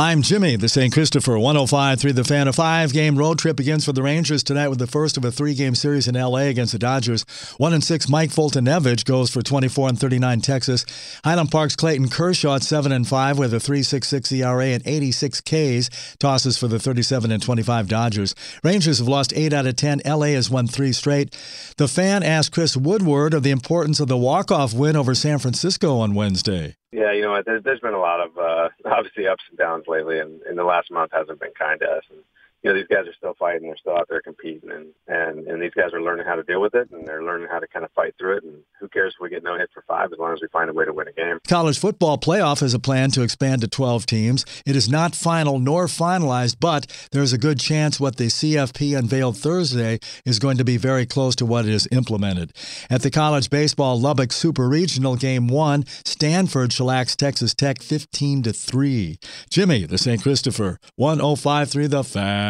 I'm Jimmy, the St. Christopher 105.3 The Fan. A five game road trip begins for the Rangers tonight with the first of a three game series in LA against the Dodgers. 1 and 6 Mike Foltynewicz goes for 24 and 39 Texas. Highland Park's Clayton Kershaw at 7 and 5 with a 3.66 ERA and 86 Ks tosses for the 37 and 25 Dodgers. Rangers have lost 8 out of 10. LA has won 3 straight. The Fan asked Chris Woodward of the importance of the walk off win over San Francisco on Wednesday. Yeah, you know? There's, there's been a lot of uh, obviously ups and downs lately, and, and the last month hasn't been kind to us. And you know, these guys are still fighting. They're still out there competing, and and and these guys are learning how to deal with it, and they're learning how to kind of fight through it. And who cares if we get no hit for five, as long as we find a way to win a game. College football playoff has a plan to expand to 12 teams. It is not final nor finalized, but there's a good chance what the CFP unveiled Thursday is going to be very close to what is implemented. At the college baseball Lubbock Super Regional Game One, Stanford shellacks Texas Tech 15 to three. Jimmy, the St. Christopher, 105.3 The Fan.